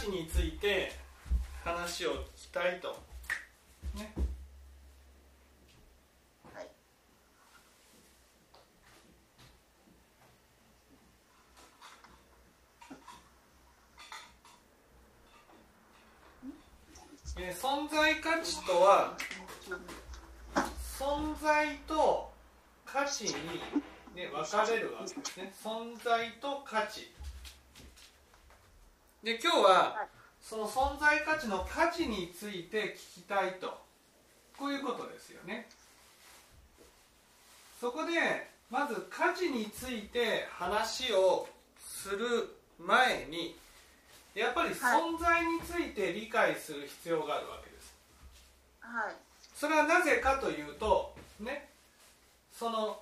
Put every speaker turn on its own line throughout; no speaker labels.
値について話を聞きたいと。ね。
はい。
えー存在価値とは存在と価値に、ね、分かれるわけですね存在と価値で今日はその存在価値の価値について聞きたいと。こういうことですよね。そこでまず価値について話をする前にやっぱり存在について理解する必要があるわけです。
はい。
それはなぜかというとねその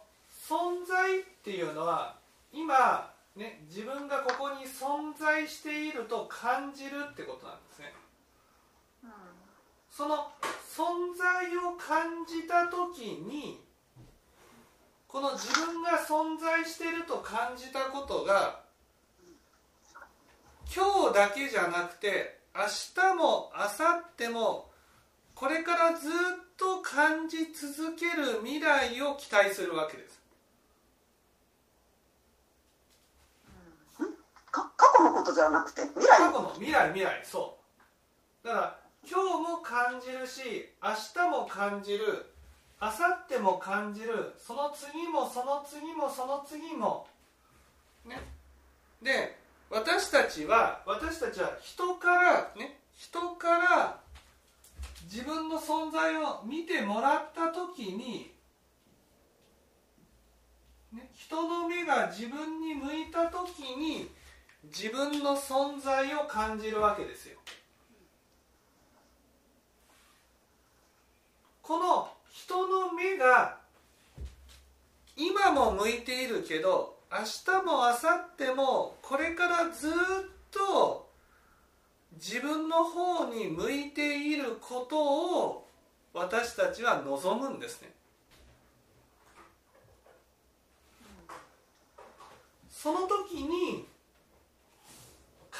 存在っていうのは今ね自分がここに存在していると感じるってことなんですね
うん。
その存在を感じた時にこの自分が存在していると感じたことが今日だけじゃなくて明日も明後日もこれからずっと感じ続ける未来を期待するわけです
か過去のことじゃなくて未来。
過去の未来未来そう。だから今日も感じるし明日も感じる明後日も感じるその次もその次もその次も。ね。で私たちは私たちは人からね人から自分の存在を見てもらった時に、ね、人の目が自分に向いた時に自分の存在を感じるわけですよ。この人の目が今も向いているけど明日も明後日もこれからずっと自分の方に向いていることを私たちは望むんですね。その時に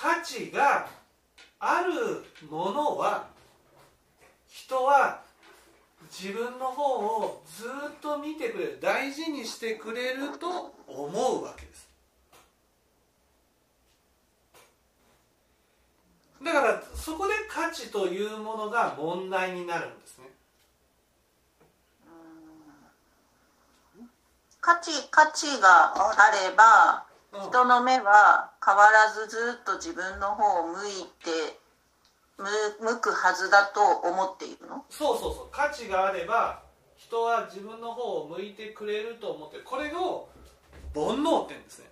価値があるものは人は自分の方をずっと見てくれる大事にしてくれると思うわけです。だからそこで価値というものが問題になるんですね。
価値価値があれば人の目は変わらずずっと自分の方を向いて向向くはずだと思っているの？
そうそうそう。価値があれば人は自分の方を向いてくれると思ってこれを煩悩って言うんですね。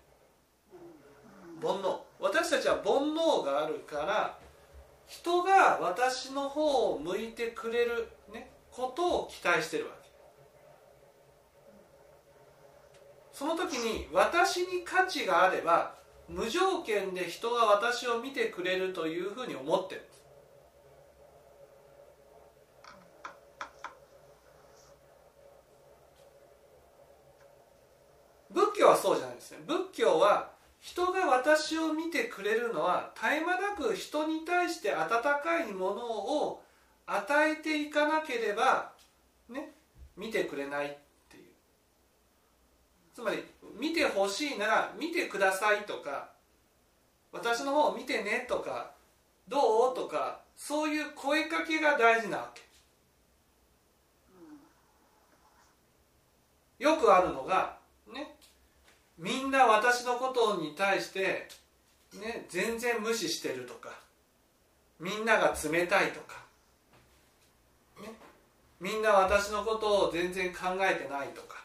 煩悩。私たちは煩悩があるから人が私の方を向いてくれる、ね、ことを期待してるわけその時に私に価値があれば無条件で人が私を見てくれるというふうに思ってるんです。仏教はそうじゃないですね。仏教は人が私を見てくれるのは絶え間なく人に対して温かいものを与えていかなければね見てくれない。っつまり見てほしいなら見てくださいとか私の方を見てねとかどうとかそういう声かけが大事なわけ。よくあるのがねみんな私のことに対して、ね、全然無視してるとかみんなが冷たいとか、ね、みんな私のことを全然考えてないとか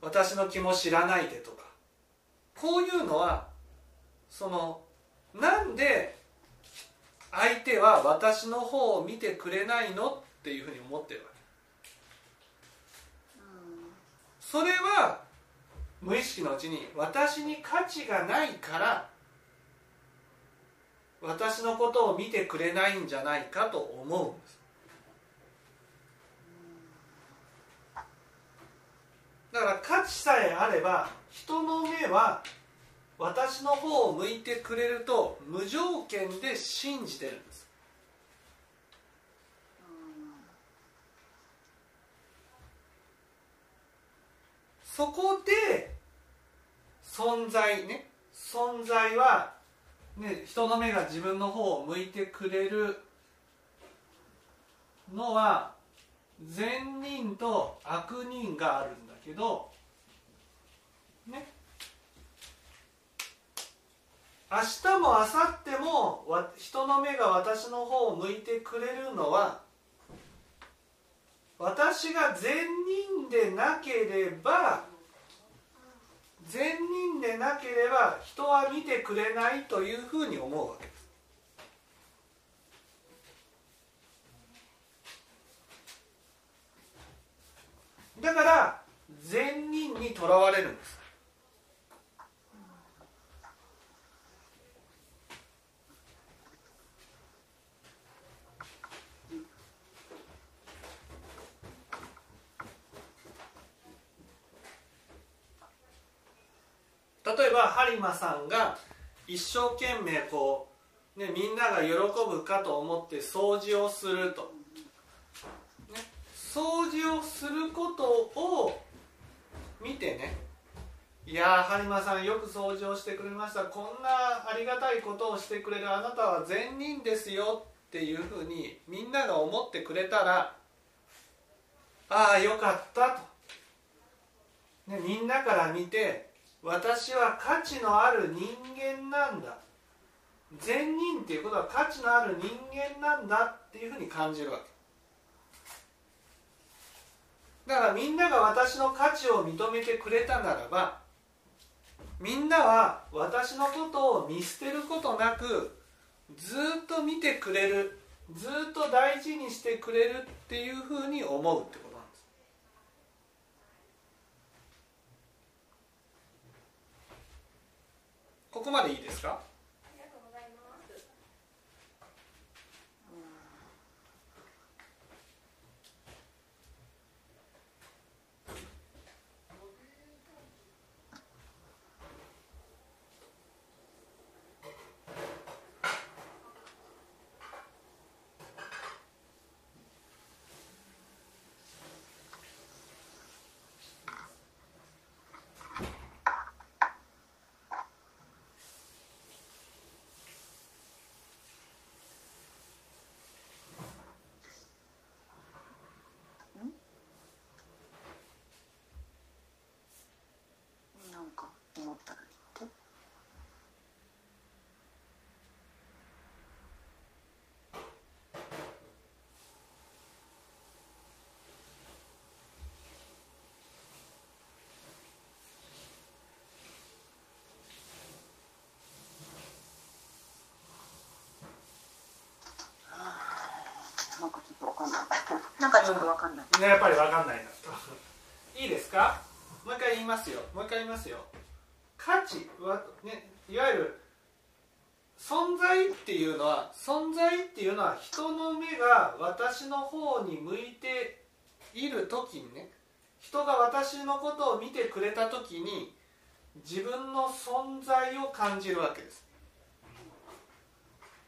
私の気も知らないでとか。こういうのはそのなんで相手は私の方を見てくれないの？っていうふうに思ってるわけ。それは無意識のうちに私に価値がないから私のことを見てくれないんじゃないかと思うんです。から価値さえあれば人の目は私の方を向いてくれると無条件で信じてるんです。そこで存在ね存在は、ね、人の目が自分の方を向いてくれるのは善人と悪人があるんだけどね。明日も明後日も人の目が私の方を向いてくれるのは私が善人でなければ善人でなければ人は見てくれないというふうに思うわけです。だから善人にとらわれるんです。例えば播磨さんが一生懸命こう、ね、みんなが喜ぶかと思って掃除をすると、ね、掃除をすることを見てね。いやー播磨さんよく掃除をしてくれました。こんなありがたいことをしてくれるあなたは善人ですよっていうふうにみんなが思ってくれたらああよかったと、ね、みんなから見て私は価値のある人間なんだ。善人っていうことは価値のある人間なんだっていうふうに感じるわけ。だからみんなが私の価値を認めてくれたならばみんなは私のことを見捨てることなくずっと見てくれるずっと大事にしてくれるっていうふうに思うってことなんです。ここまでいいですか
なんか思ったら言ってなんかちょっとわかんない。なんかちょっとわかんない。
ねやっぱり分かんないなと。いいですか？もう一回言いますよ。もう一回言いますよ。価値は、ね、いわゆる存在っていうのは存在っていうのは人の目が私の方に向いている時にね人が私のことを見てくれた時に自分の存在を感じるわけです。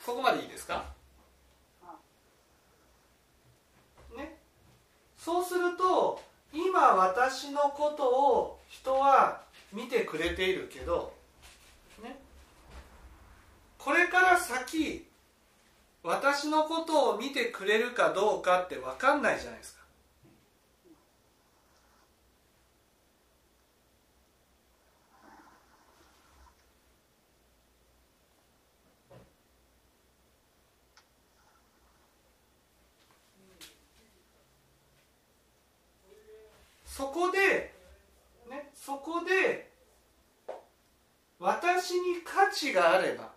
ここまでいいですかねそうすると今私のことを人は見てくれているけどね。これから先私のことを見てくれるかどうかって分かんないじゃないですか。そこで、ね、そこで私に価値があれば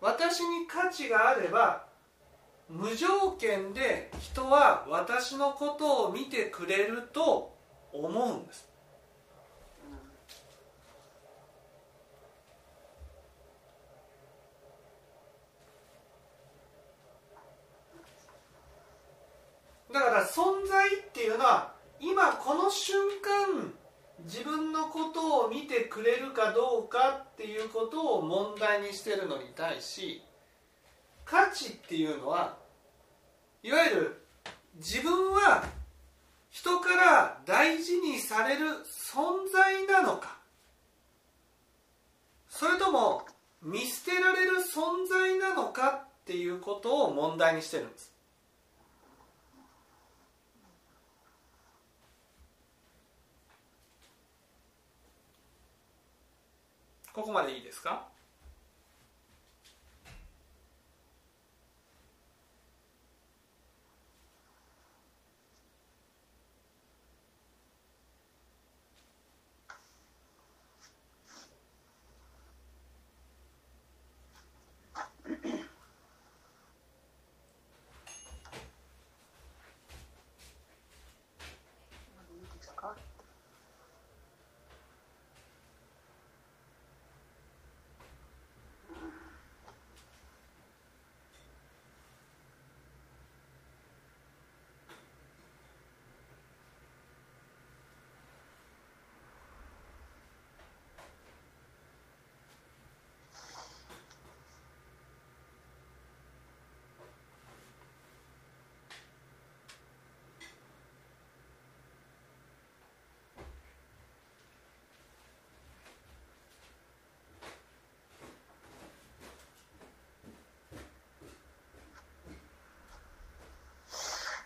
私に価値があれば無条件で人は私のことを見てくれると思うんですだから存在っていうのは今この瞬間自分のことを見てくれるかどうかっていうことを問題にしてるのに対し価値っていうのはいわゆる自分は人から大事にされる存在なのか。それとも見捨てられる存在なのかっていうことを問題にしてるんです。ここまでいいですか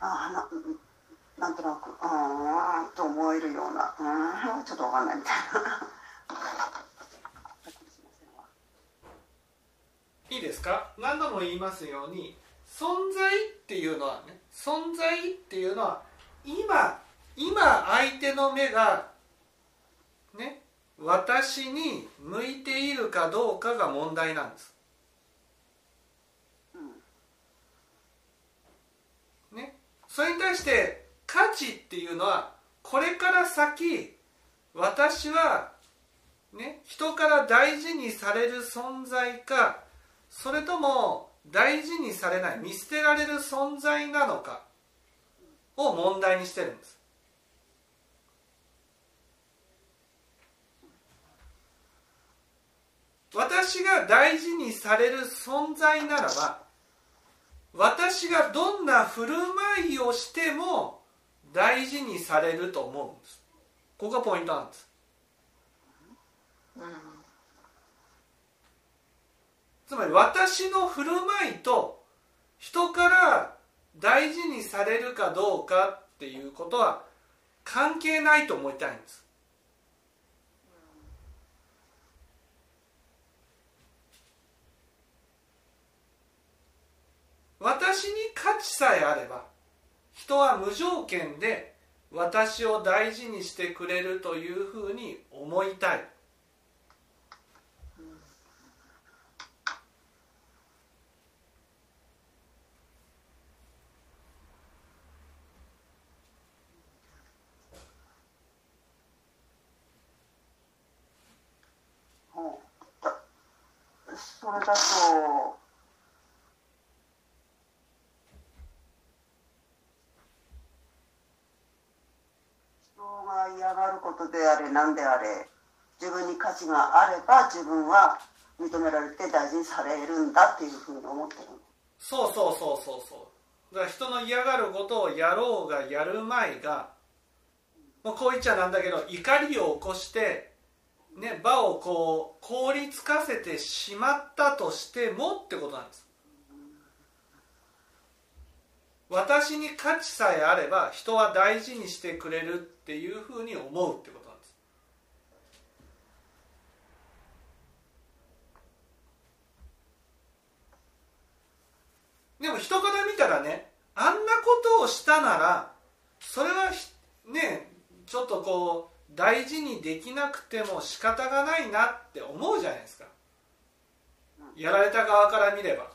あななんとなくうんと思えるようなうんちょっとわかんなみたい
ないいですか？何度も言いますように存在っていうのはね存在っていうのは今今相手の目がね私に向いているかどうかが問題なんです。ねそれに対して価値っていうのはこれから先私はね人から大事にされる存在かそれとも大事にされない見捨てられる存在なのかを問題にしてるんです。私が大事にされる存在ならば私がどんな振る舞いをしても大事にされると思うんです。ここがポイントなんです、うん、つまり私の振る舞いと人から大事にされるかどうかっていうことは関係ないと思いたいんです。私に価値さえあれば人は無条件で私を大事にしてくれるというふうに思いたい。
それだと嫌がることであれ何であれ自分に価値があれば自分は認められて大事にされるんだっていうふうに思ってる
そうそうそうそうそう。だから人の嫌がることをやろうがやるまいがもうこう言っちゃなんだけど怒りを起こしてね場をこう凍りつかせてしまったとしてもってことなんです。私に価値さえあれば人は大事にしてくれるっていうふうに思うってことなんでも人から見たらねあんなことをしたならそれはねちょっとこう大事にできなくても仕方がないなって思うじゃないですか。やられた側から見れば。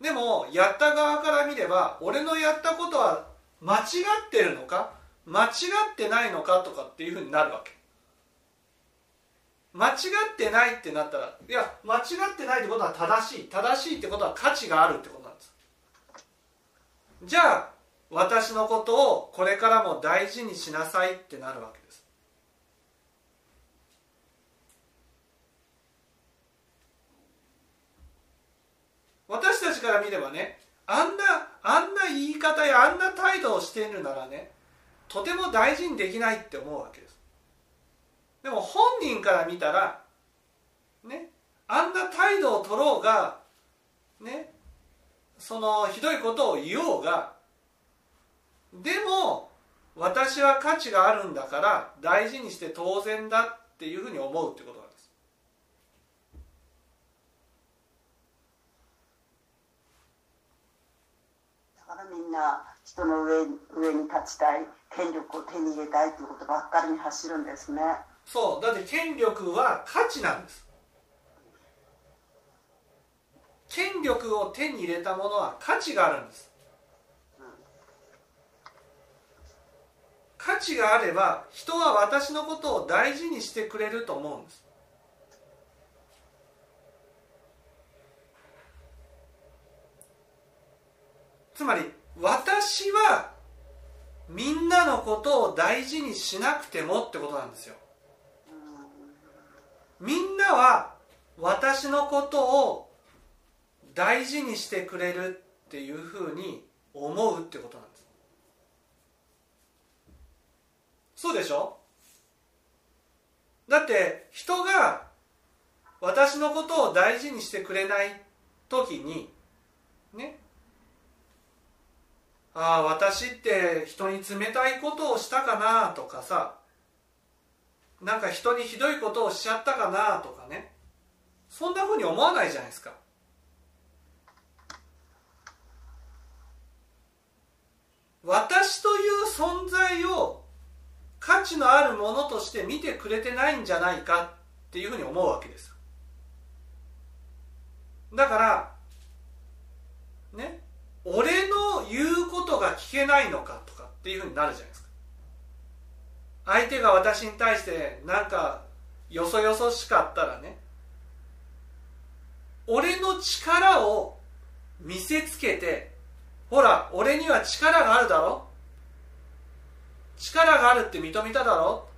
でもやった側から見れば俺のやったことは間違ってるのか間違ってないのかとかっていうふうになるわけ。間違ってないってなったらいや間違ってないってことは正しい。正しいってことは価値があるってことなんです。じゃあ私のことをこれからも大事にしなさいってなるわけです。私たちから見ればねあんなあんな言い方やあんな態度をしているならねとても大事にできないって思うわけです。でも本人から見たらねあんな態度を取ろうがねそのひどいことを言おうがでも私は価値があるんだから大事にして当然だっていうふうに思うってことなんです。
だからみんな人の上上に立ちたい権力を手に入れたいということばっかりに走るんですね。
そうだって権力は価値なんです。権力を手に入れたものは価値があるんです。価値があれば人は私のことを大事にしてくれると思うんです。つまり私はみんなのことを大事にしなくてもってことなんですよ。みんなは私のことを大事にしてくれるっていうふうに思うってことなんです。そうでしょ？だって人が私のことを大事にしてくれない時にね？ああ私って人に冷たいことをしたかなとかさなんか人にひどいことをしちゃったかなとかね。そんなふうに思わないじゃないですか。私という存在を価値のあるものとして見てくれてないんじゃないかっていうふうに思うわけです。だからね俺の言うことが聞けないのかとかっていうふうになるじゃないですか。相手が私に対してなんかよそよそしかったらね俺の力を見せつけてほら俺には力があるだろ？力があるって認めただろ？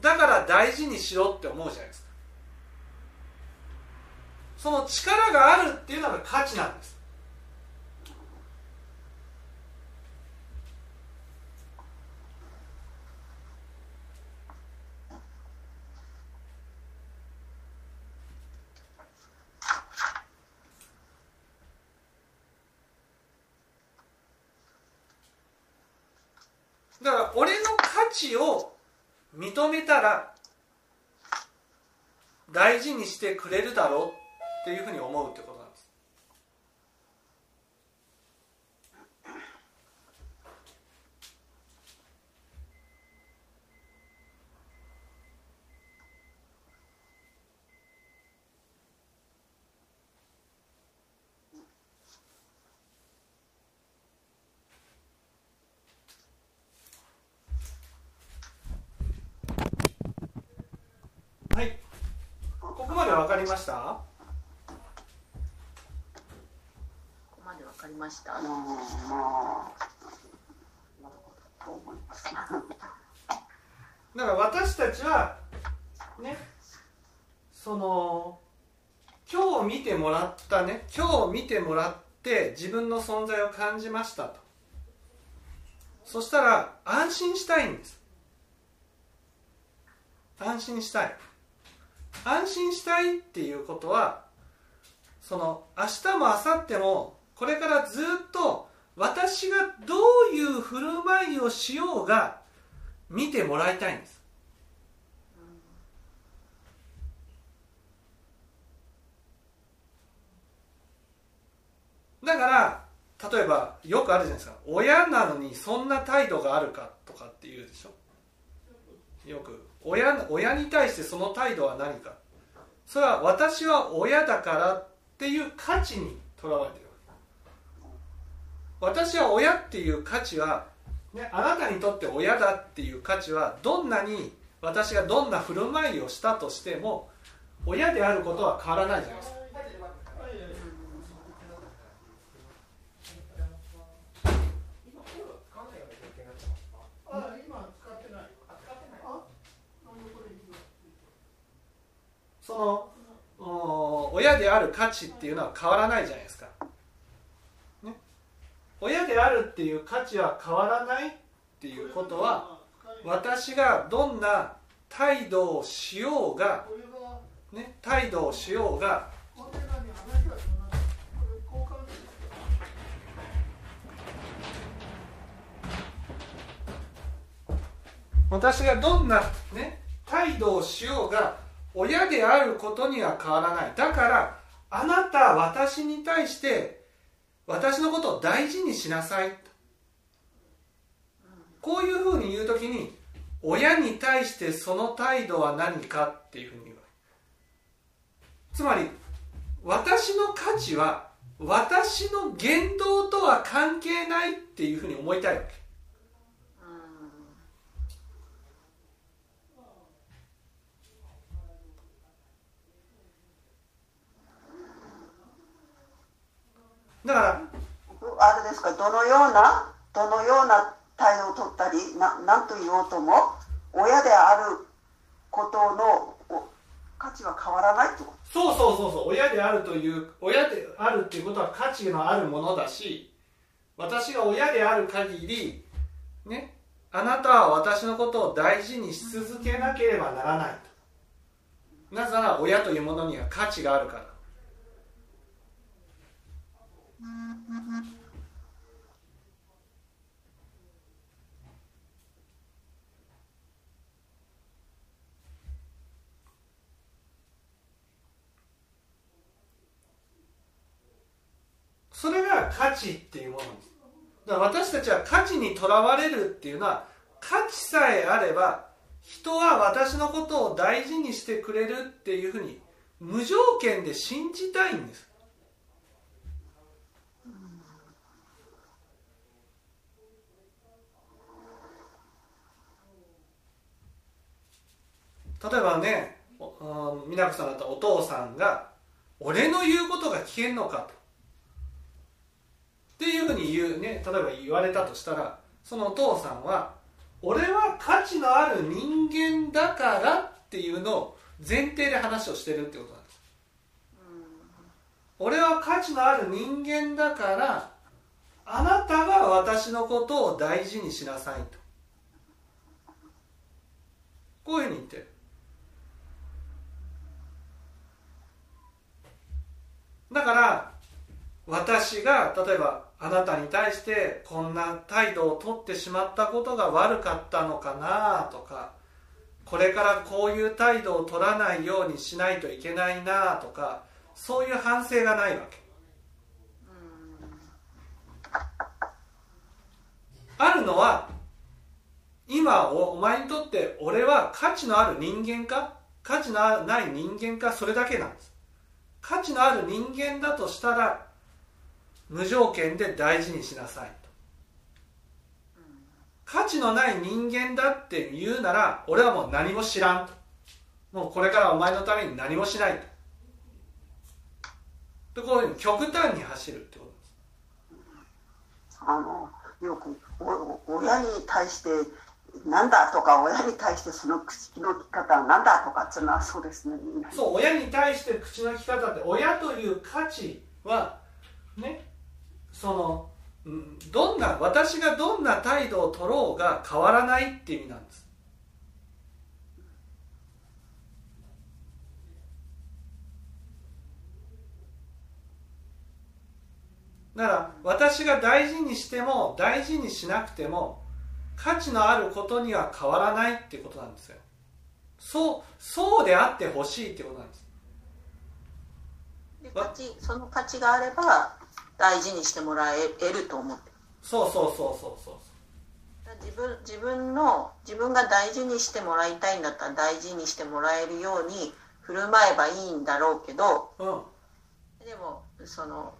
だから大事にしろって思うじゃないですか。その力があるっていうのが価値なんですだから俺の価値を認めたら大事にしてくれるだろうっていうふうに思うってことなんですはいここまで分かりました
ここまでわかりました
うんまあなるほどと思います
だから私たちはねその今日見てもらったね今日見てもらって自分の存在を感じましたと。そしたら安心したいんです。安心したい。安心したいっていうことはその明日も明後日もこれからずっと私がどういう振る舞いをしようが見てもらいたいんです。だから例えばよくあるじゃないですか。親なのにそんな態度があるかとかって言うでしょ。よく。親親に対してその態度は何か。それは私は親だからっていう価値にとらわれてる私は親っていう価値は、ね、あなたにとって親だっていう価値はどんなに私がどんな振る舞いをしたとしても親であることは変わらないじゃないですか。その親である価値っていうのは変わらないじゃないですか、ね、親であるっていう価値は変わらないっていうことは私がどんな態度をしようが、ね、態度をしようが私がどんな、ね、態度をしようが親であることには変わらない。だからあなた私に対して私のことを大事にしなさい。こういうふうに言う時に親に対してその態度は何かっていうふうに言うつまり私の価値は私の言動とは関係ないっていうふうに思いたいわけ。だから
あれですかどのようなどのような態度を取ったりな何と言おうとも親であることの価値は変わらないってこと。
そうそうそうそう親であるという親であるっていうことは価値のあるものだし私が親である限りねあなたは私のことを大事にし続けなければならないと。なぜなら親というものには価値があるから値っていうものです。だから私たちは価値にとらわれるっていうのは価値さえあれば人は私のことを大事にしてくれるっていうふうに無条件で信じたいんです。例えばね美奈子さんだったお父さんが「俺の言うことが聞けんのか」と。っていうふうに言うね例えば言われたとしたらそのお父さんは俺は価値のある人間だからっていうのを前提で話をしてるってことなんです、俺は価値のある人間だからあなたが私のことを大事にしなさいと。こういうふうに言ってる。だから私が例えばあなたに対してこんな態度をとってしまったことが悪かったのかなとかこれからこういう態度を取らないようにしないといけないなとかそういう反省がないわけ。あるのは今お前にとって俺は価値のある人間か？価値のない人間か？それだけなんです。価値のある人間だとしたら無条件で大事にしなさい。と価値のない人間だって言うなら俺はもう何も知らんと。もうこれからお前のために何もしないと。でこういう極端に走るってこと
です。あのよくお親に対してなんだとか親に対してその口の利き方はなんだとかっていうのはそうですね
そう親に対して口の利き方って親という価値はねそのどんな私がどんな態度を取ろうが変わらないっていう意味なんです。だから私が大事にしても大事にしなくても価値のあることには変わらないっていうことなんですよ。そうそうであってほしいってことなんです。
で価値その価値があれば大事にしてもらえると思って。
そうそうそうそうそう。
自分自分の自分が大事にしてもらいたいんだったら大事にしてもらえるように振る舞えばいいんだろうけど、
うん、
でもその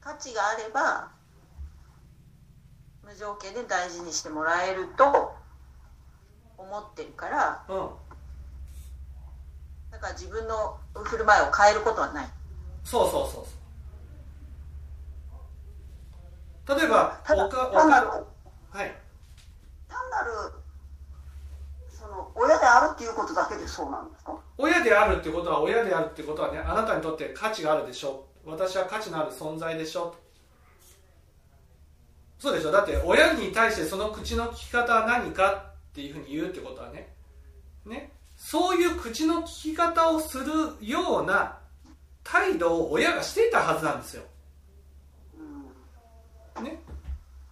価値があれば無条件で大事にしてもらえると思ってるから、
うん、
だから自分の振る舞いを変えることはない。
そうそうそう例えば
単なる
はい。
単なるその親であるっていうことだけでそうなんですか？
親であるってことは親であるってことはねあなたにとって価値があるでしょ。私は価値のある存在でしょ。そうでしょ。だって親に対してその口の利き方は何かっていうふうに言うってことはね。ね。そういう口の利き方をするような態度を親がしていたはずなんですよ。ね、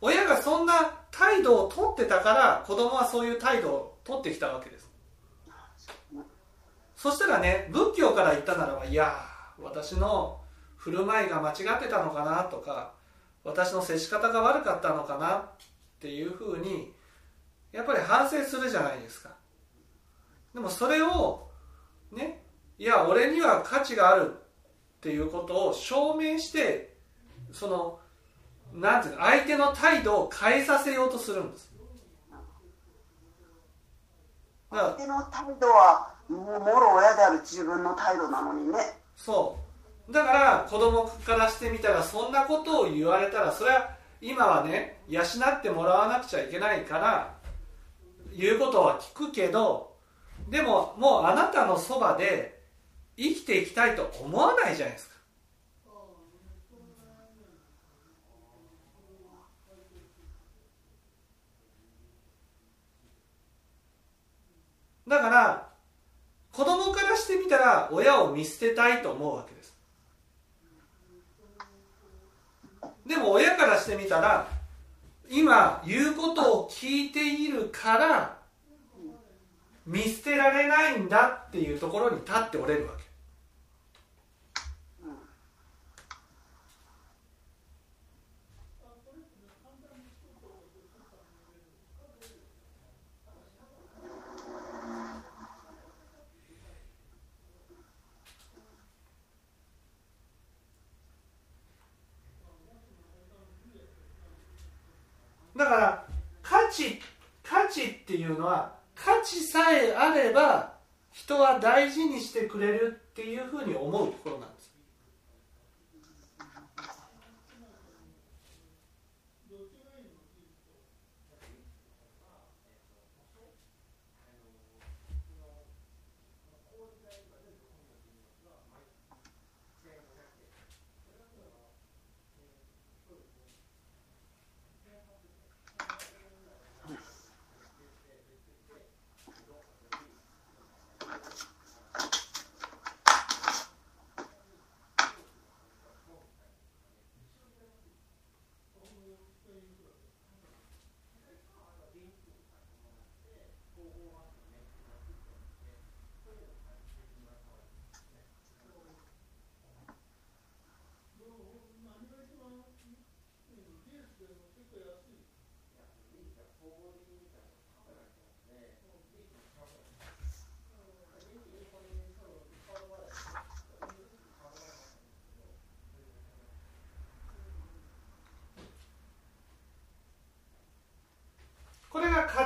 親がそんな態度をとってたから子供はそういう態度をとってきたわけです。そしたらね仏教から言ったならばいや私の振る舞いが間違ってたのかなとか私の接し方が悪かったのかなっていうふうにやっぱり反省するじゃないですか。でもそれをねいや俺には価値があるっていうことを証明してそのなんていうの相手の態度を変えさせようとするんです。
相手の態度はもうもろ親である自分の態度なのにね。
そう。だから子供からしてみたらそんなことを言われたらそれは今はね養ってもらわなくちゃいけないから言うことは聞くけどでももうあなたのそばで生きていきたいと思わないじゃないですかだから子供からしてみたら親を見捨てたいと思うわけです。でも親からしてみたら今言うことを聞いているから見捨てられないんだっていうところに立っておれるわけ。から価値価値っていうのは価値さえあれば人は大事にしてくれるっていうふうに思うところなんです。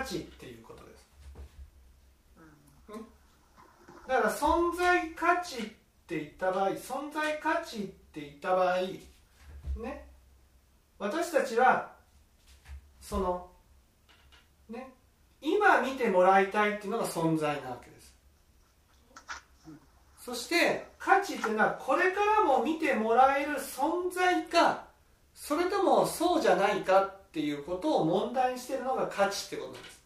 値っていうことです、だから存在価値って言った場合存在価値って言った場合ね。私たちはそのね。今見てもらいたいっていうのが存在なわけです。そして価値っていうのはこれからも見てもらえる存在かそれともそうじゃないかっていうことを問題にしてるのが価値ってことです。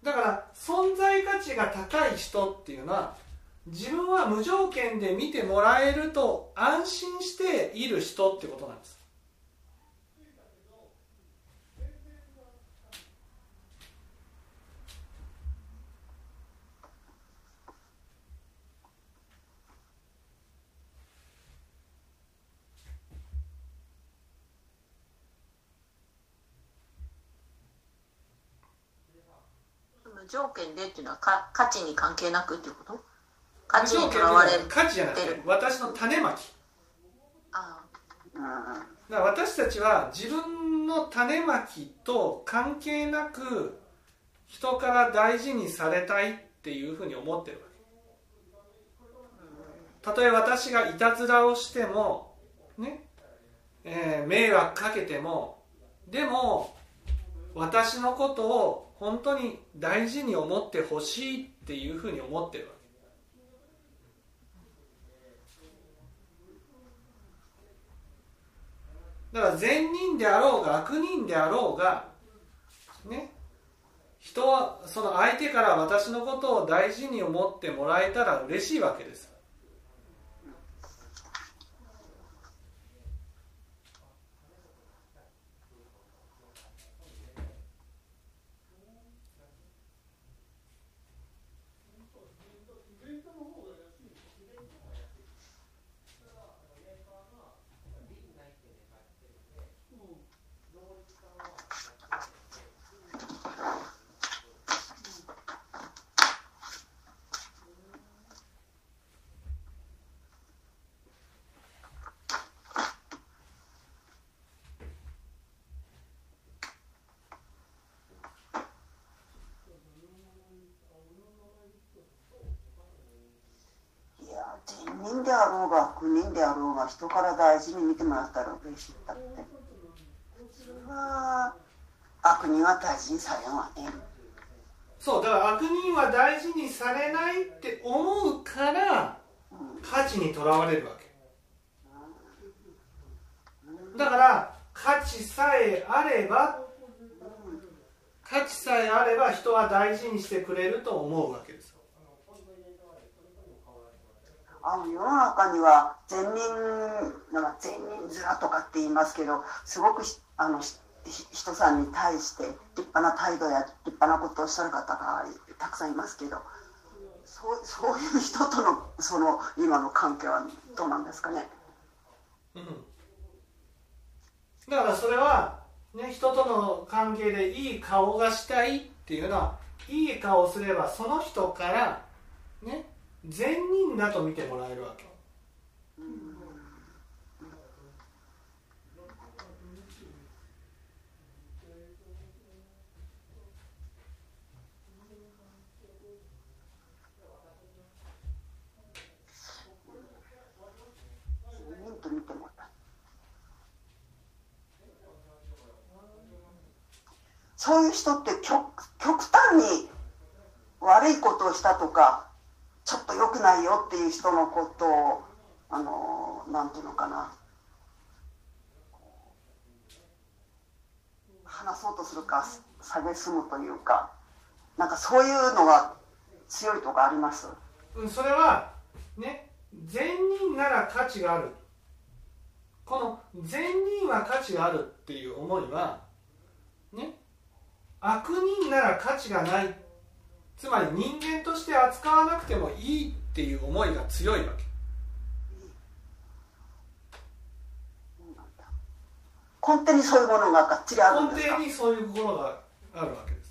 だから存在価値が高い人っていうのは自分は無条件で見てもらえると安心している人ってことなんです。
無条件でっていうのはか価値に関係なくっていうこと？価
無
値にとらわれる。
価値じゃなくて私の種まき。
あ
うん
だから私たちは自分の種まきと関係なく人から大事にされたいっていうふうに思ってるわけ。たとえ私がいたずらをしてもね、えー迷惑かけてもでも私のことを本当に大事に思ってほしいっていうふうに思ってるわけ。だから善人であろうが悪人であろうがね人はその相手から私のことを大事に思ってもらえたら嬉しいわけです
いや善人であろうが悪人であろうが人から大事に見てもらったら嬉しいだって。それは悪人は大事にされんわね
そうだから悪人は大事にされないって思うから価値にとらわれるわけ。だから価値さえあれば価値さえあれば人は大事にしてくれると思うわけです
あの世の中には善人なんか善人面とかって言いますけどすごくあの人さんに対して立派な態度や立派なことをおっしゃる方がたくさんいますけどそうそういう人とのその今の関係はどうなんですかね？
うん。だからそれは、ね、人との関係でいい顔がしたいっていうのはいい顔すればその人からね善人だと見てもらえるわけ。
そういう人って極極端に悪いことをしたとかちょっと良くないよっていう人のことをあのなんていうのかな。話そうとするか蔑むというか。なんかそういうのが強いとかあります？
うんそれはね善人なら価値がある。この善人は価値があるっていう思いはね悪人なら価値がない。つまり人間として扱わなくてもいいっていう思いが強いわけ。
根底にそういうものががっちりあるん
根
ですか？
底にそういう心があるわけです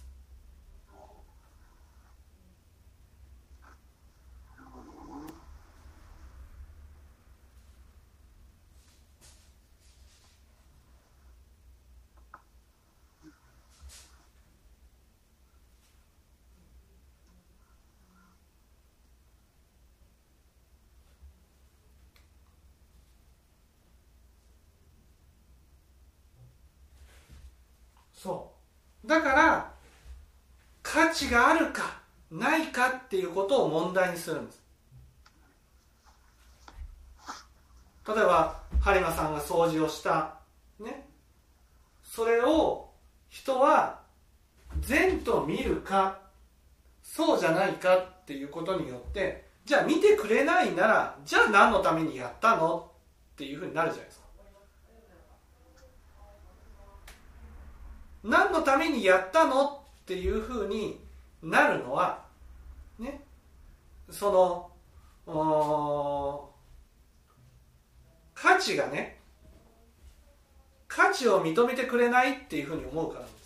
そう。だから価値があるかないかっていうことを問題にするんです。例えば播磨さんが掃除をした。ね。それを人は善と見るかそうじゃないかっていうことによってじゃあ見てくれないならじゃあ何のためにやったのっていうふうになるじゃないですか。何のためにやったのっていうふうになるのはねその価値がね価値を認めてくれないっていうふうに思うからです。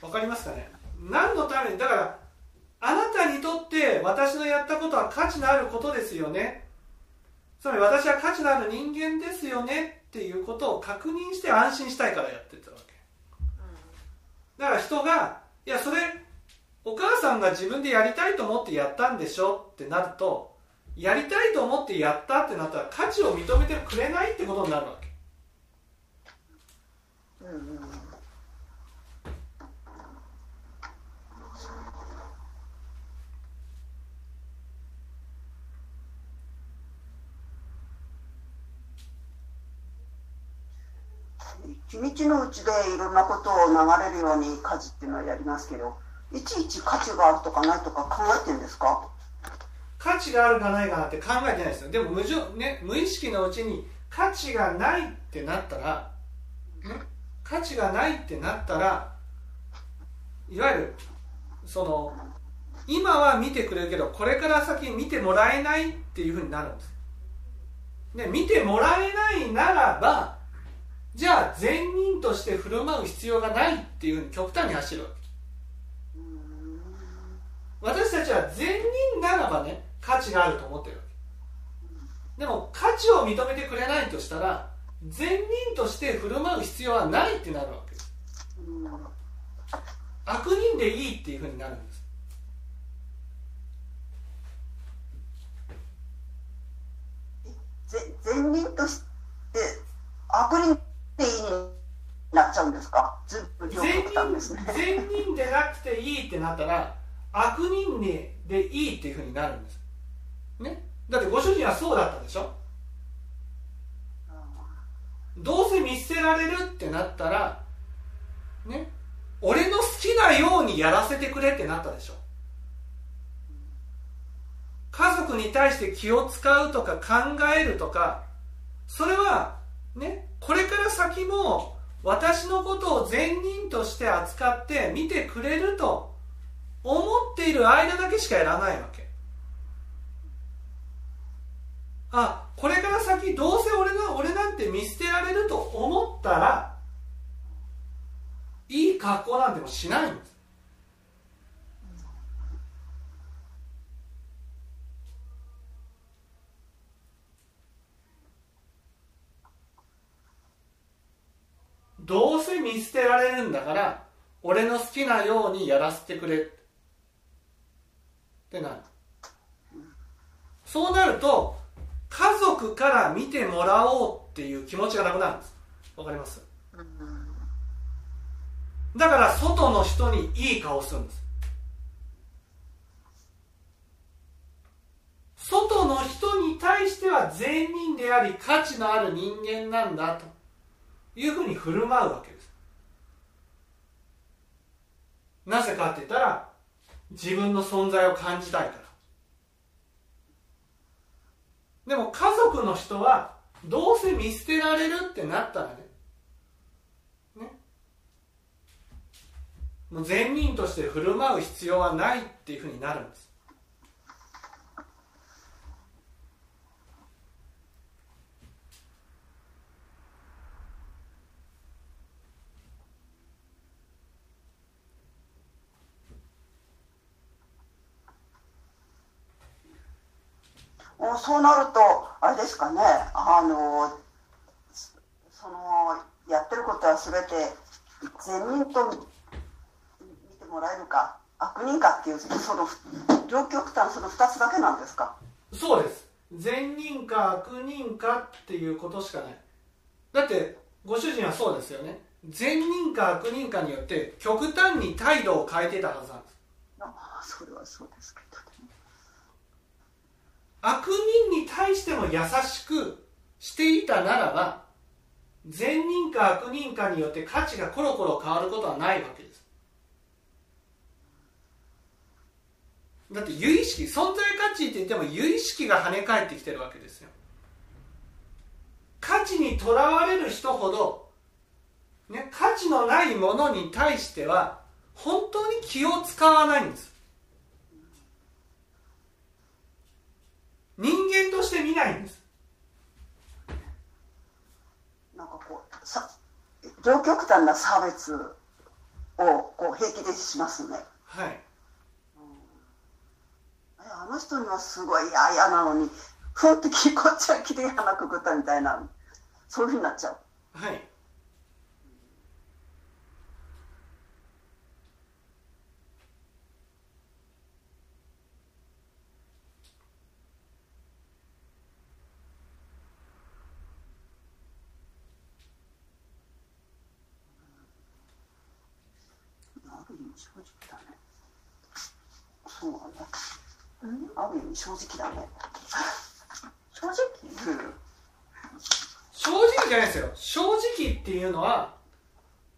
わかりますかね何のためにだからあなたにとって私のやったことは価値のあることですよね。つまり私は価値のある人間ですよね。っていうことを確認して安心したいからやってたわけ。だから人がいやそれお母さんが自分でやりたいと思ってやったんでしょ？ってなるとやりたいと思ってやったってなったら価値を認めてくれないってことになるわけ。
うんうん
一日のうちでいろんなことを流れるように家事っていうのはやりますけどいちいち価値があるとかないとか考えてんですか？
価値があるかないかなって考えてないですよ。でも無、ね、無意識のうちに価値がないってなったら、価値がないってなったらいわゆるその今は見てくれるけどこれから先見てもらえないっていうふうになるんです。で見てもらえないならばじゃあ善人として振る舞う必要がないっていうふうに極端に走るわけ。私たちは善人ならばね価値があると思ってるわけ。でも価値を認めてくれないとしたら善人として振る舞う必要はないってなるわけ。悪人でいいっていうふうになるんです。
ぜ善人として悪人でいいになっちゃうんですか？ずっと両ですね。
善人でなくていいってなったら悪人にでいいっていうふうになるんです。ね？だってご主人はそうだったでしょ？うどうせ見捨てられるってなったらね？俺の好きなようにやらせてくれってなったでしょ？家族に対して気を使うとか考えるとかそれはね？これから先も私のことを善人として扱って見てくれると思っている間だけしかやらないわけ。あこれから先どうせ俺が俺なんて見捨てられると思ったらいい格好なんてもしないんですどうせ見捨てられるんだから俺の好きなようにやらせてくれ。ってなる。そうなると家族から見てもらおうっていう気持ちがなくなるんです。わかります？だから外の人にいい顔するんです。外の人に対しては善人であり価値のある人間なんだと。いうふうに振る舞うわけです。なぜかって言ったら自分の存在を感じたいから。でも家族の人はどうせ見捨てられるってなったらねね。もう善人として振る舞う必要はないっていうふうになるんです
おそうなるとあれですかねあのそのやってることは全て善人と見てもらえるか悪人かっていうその両極端その2つだけなんですか？
そうです。善人か悪人かっていうことしかない。だってご主人はそうですよね。善人か悪人かによって極端に態度を変えてたはずなんです。
ああそれはそうですけど。ね
悪人に対しても優しくしていたならば善人か悪人かによって価値がコロコロ変わることはないわけです。だって有意識存在価値って言っても有意識が跳ね返ってきてるわけですよ。価値にとらわれる人ほど、ね、価値のないものに対しては本当に気を使わないんです人間として見ないんです。
なんかこうさ両極端な差別をこう平気でしますね。
はい。
えあの人にはすごい嫌々なのにふんってきこっちはきれい鼻くくったみたいなそういうふうになっちゃう。
はい
正直だねそうなんだある意味正直だね。
正直？
うん。
正直じゃないですよ。正直っていうのは、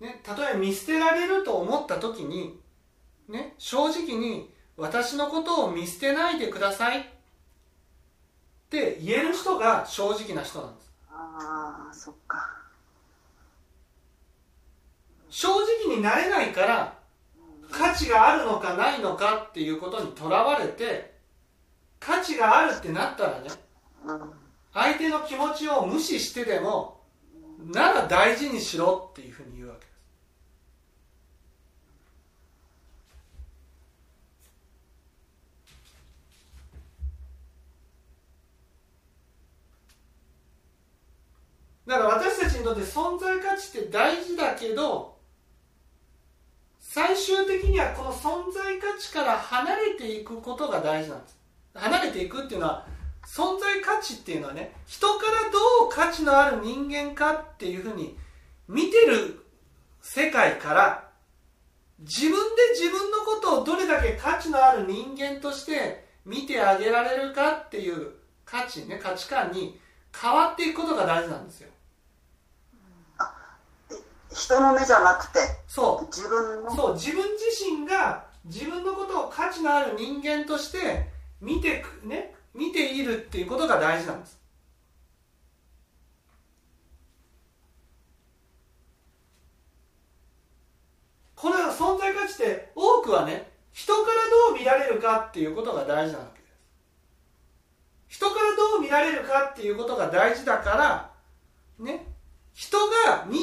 ね、たとえ見捨てられると思った時に、ね、正直に私のことを見捨てないでくださいって言える人が正直な人なんです。
ああそっか。
正直になれないから価値があるのかないのかっていうことにとらわれて価値があるってなったらね相手の気持ちを無視してでもなら大事にしろっていうふうに言うわけです。だから私たちにとって存在価値って大事だけど最終的にはこの存在価値から離れていくことが大事なんです。離れていくっていうのは存在価値っていうのはね人からどう価値のある人間かっていうふうに見てる世界から自分で自分のことをどれだけ価値のある人間として見てあげられるかっていう価値ね価値観に変わっていくことが大事なんですよ。
人の目じゃなくて？
そう。
自分の？
そう自分自身が自分のことを価値のある人間として見てね見ているっていうことが大事なんです。この存在価値って多くはね人からどう見られるかっていうことが大事なわけです。人からどう見られるかっていうことが大事だからね人がみん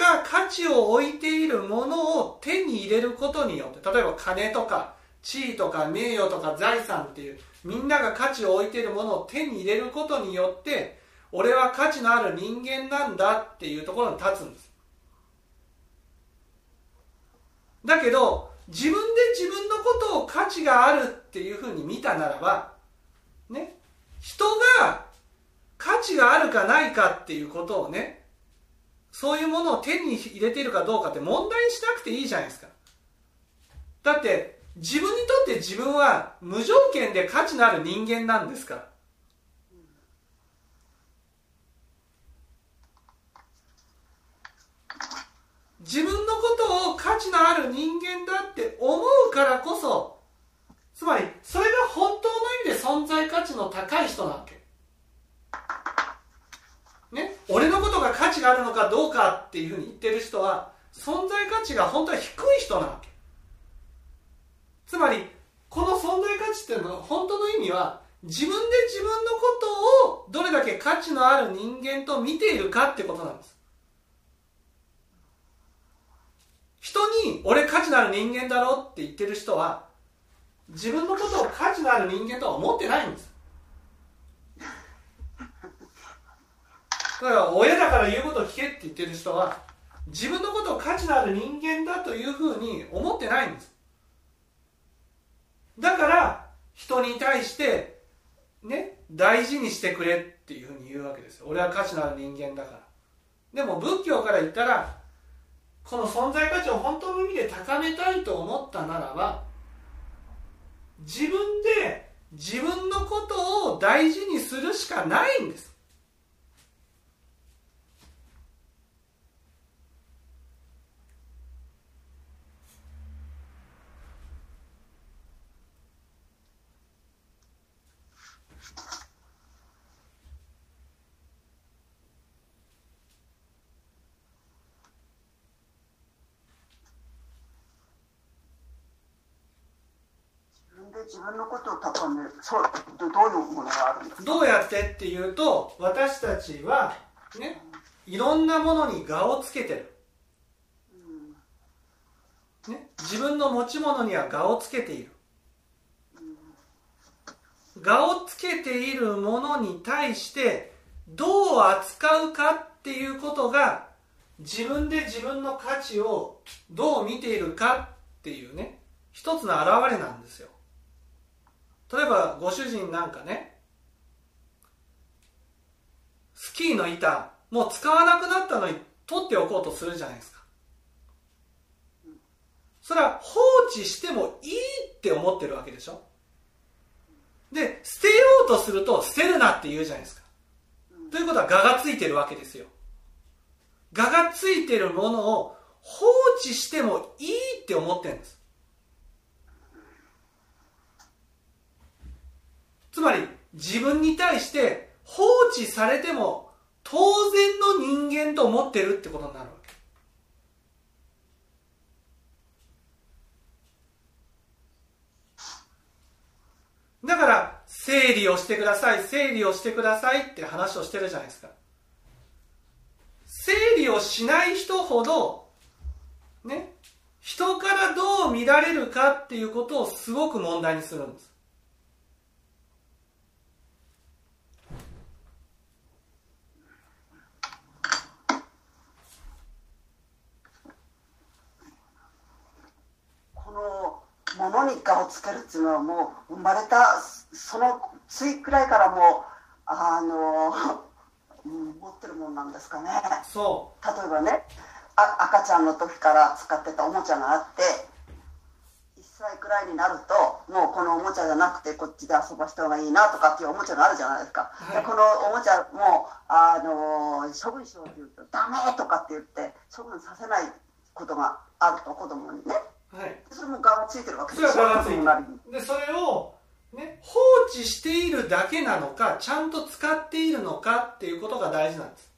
なが価値を置いているものを手に入れることによって例えば金とか地位とか名誉とか財産っていうみんなが価値を置いているものを手に入れることによって俺は価値のある人間なんだっていうところに立つんです。だけど自分で自分のことを価値があるっていうふうに見たならばね人が価値があるかないかっていうことをねそういうものを手に入れているかどうかって問題にしなくていいじゃないですか。だって自分にとって自分は無条件で価値のある人間なんですか？ら自分のことを価値のある人間だって思うからこそつまりそれが本当の意味で存在価値の高い人なわけ。ね、俺のことが価値があるのかどうかっていうふうに言ってる人は存在価値が本当は低い人なわけ。つまりこの存在価値っていうのは本当の意味は自分で自分のことをどれだけ価値のある人間と見ているかってことなんです。人に俺価値のある人間だろって言ってる人は自分のことを価値のある人間とは思ってないんです。だから親だから言うことを聞けって言ってる人は自分のことを価値のある人間だというふうに思ってないんです。だから人に対してね大事にしてくれっていうふうに言うわけですよ。俺は価値のある人間だから。でも仏教から言ったらこの存在価値を本当の意味で高めたいと思ったならば自分で自分のことを大事にするしかないんです。
自分のことを高める。そうどどういうものがあるんですか？
どうやってっていうと私たちはねいろんなものに我をつけてる、ね、自分の持ち物には我をつけている。我をつけているものに対してどう扱うかっていうことが自分で自分の価値をどう見ているかっていうね一つの表れなんですよ例えばご主人なんかねスキーの板もう使わなくなったのに取っておこうとするじゃないですか。それは放置してもいいって思ってるわけでしょ。で捨てようとすると捨てるなって言うじゃないですか。ということは我がついてるわけですよ。我がついてるものを放置してもいいって思ってるんです。つまり自分に対して放置されても当然の人間と思ってるってことになるわけ。だから整理をしてください整理をしてくださいって話をしてるじゃないですか。整理をしない人ほどね人からどう見られるかっていうことをすごく問題にするんです。
このものに我をつけるっていうのはもう生まれたそのついくらいからもうあの、うん持ってるもんなんですかね。
そ
例えばねあ赤ちゃんの時から使ってたおもちゃがあって1歳くらいになるともうこのおもちゃじゃなくてこっちで遊ばした方がいいなとかっていうおもちゃがあるじゃないですか、
はい。
でこのおもちゃもあの処分しようって言うと「ダメ!」とかって言って処分させないことがあると子供にね。
うはい。
それもついてるわけ
それはでそれを、ね、放置しているだけなのかちゃんと使っているのかっていうことが大事なんです。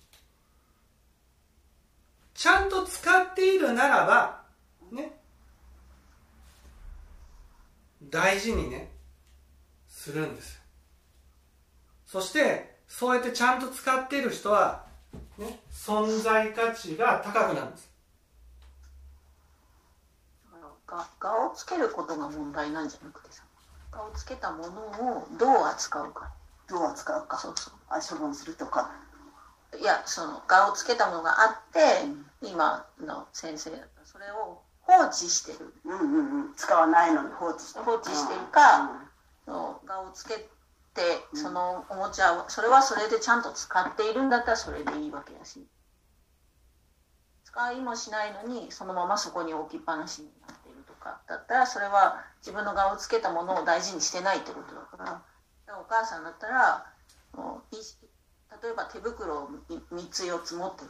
ちゃんと使っているならばね大事にねするんですよ。そしてそうやってちゃんと使っている人は、ね、存在価値が高くなるんです
が我をつけることが問題なんじゃなくてさ我をつけたものをどう扱うか。
どう扱うか。
そうそ
あ処分するとか。
ういやその我をつけたものがあって、今の先生それを放置してる。
うんうんうん。使わないのに放置して
放置してるか
うん
その我をつけてそのおもちゃをそれはそれでちゃんと使っているんだったらそれでいいわけだし。使いもしないのにそのままそこに置きっぱなしになる。とかだったらそれは自分の我をつけたものを大事にしてないってことだから。だからお母さんだったらもうい例えば手袋を3つ4つ持ってる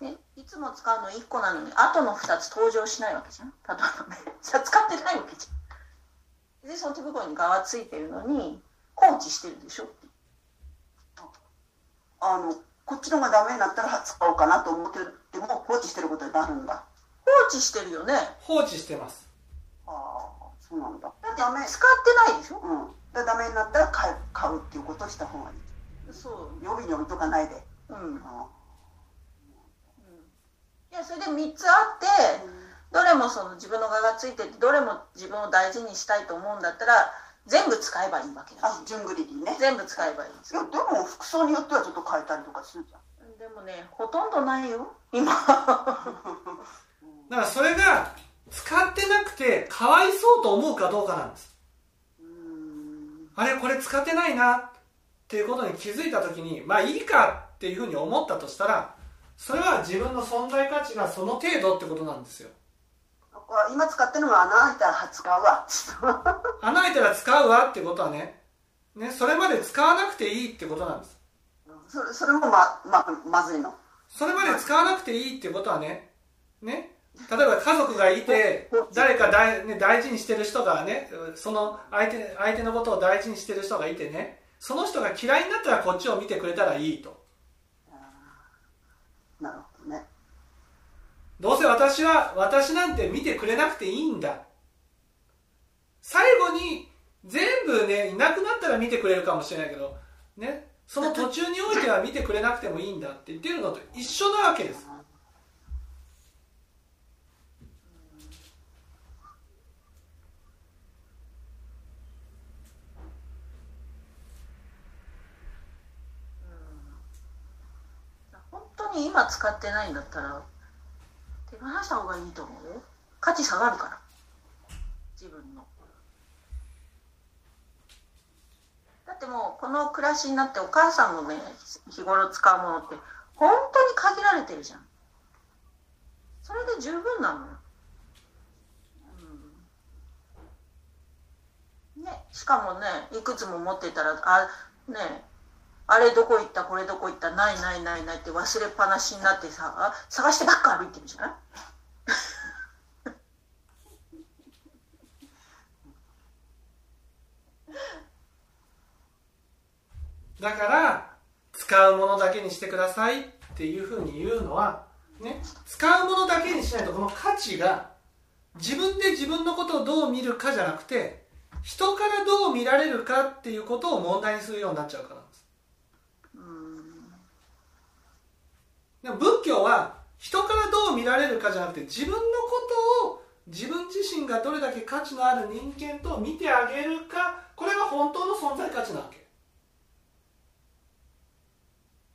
と。ね、いつも使うの1個なのに後の2つ登場しないわけじゃん。例えばねじゃあ使ってないわけじゃん。でその手袋に側ついてるのに放置してるでしょって。
あのこっちのがダメになったら使おうかなと思ってても放置してることになるんだ。
放置してるよね。
放置してます
ああそうなんだ。
だって
ダメ
使ってないでしょ？
うん。でダメになったら買う買うっていうことをした方がいい。
そう。
予備に置いとかないで、
うん、うん、い
あ
やそれで3つあってどれもその自分の我がついててどれも自分を大事にしたいと思うんだったら全部使えばいいわけだし。
あ順繰りにね。
全部使えばいいんです。
いやでも服装によってはちょっと変えたりとかするじゃん。
でもねほとんどないよ今。
だからそれが使ってなくてかわいそうと思うかどうかなんです。
うん。
あれこれ使ってないなっていうことに気づいた時にまあいいかっていうふうに思ったとしたらそれは自分の存在価値がその程度ってことなんですよ。
今使ってるのが穴開いたら使うわ。
穴開いたら使うわってことはねねそれまで使わなくていいってことなんです。
それそれもまままずいの。
それまで使わなくていいってことはねね例えば家族がいて誰か大,、ね、大事にしてる人がねその相手相手のことを大事にしてる人がいてねその人が嫌いになったらこっちを見てくれたらいいと。
なるほどね。
どうせ私は私なんて見てくれなくていいんだ。最後に全部ねいなくなったら見てくれるかもしれないけどねその途中においては見てくれなくてもいいんだって言ってるのと一緒なわけです
使ってないんだったら手放した方がいいと思うよ。価値下がるから。自分の。だってもうこの暮らしになってお母さんのね日頃使うものって本当に限られてるじゃん。それで十分なのよ、ねしかもねいくつも持ってたらあねあれどこ行ったこれどこ行ったないないないないって忘れっぱなしになってさ探してばっか歩いてるじゃない？
だから使うものだけにしてくださいっていうふうに言うのは、ね、使うものだけにしないとこの価値が自分で自分のことをどう見るかじゃなくて人からどう見られるかっていうことを問題にするようになっちゃうからなんでも仏教は人からどう見られるかじゃなくて自分のことを自分自身がどれだけ価値のある人間と見てあげるかこれが本当の存在価値なわけ。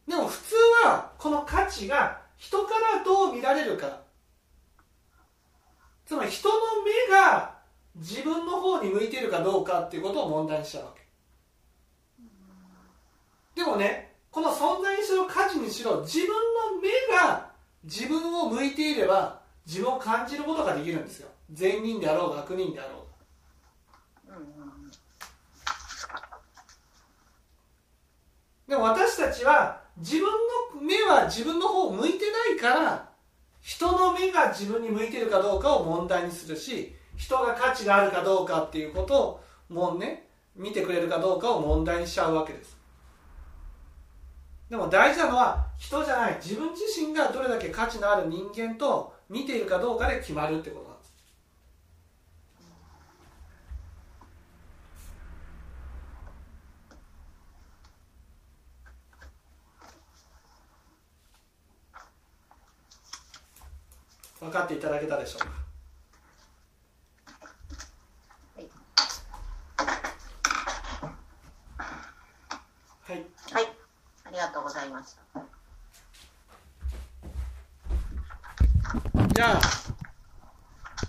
でも普通はこの価値が人からどう見られるか。つまり人の目が自分の方に向いているかどうかっていうことを問題にしちゃうわけ。でもねこの存在にしろ価値にしろ自分の目が自分を向いていれば自分を感じることができるんですよ。善人であろうが悪人であろう。がでも私たちは自分の目は自分の方を向いてないから人の目が自分に向いてるかどうかを問題にするし人が価値があるかどうかっていうことをもうね見てくれるかどうかを問題にしちゃうわけです。でも大事なのは人じゃない。自分自身がどれだけ価値のある人間と見ているかどうかで決まるってことなんです。分かっていただけたでしょうかはい
はいありがとうございました。
じゃあ。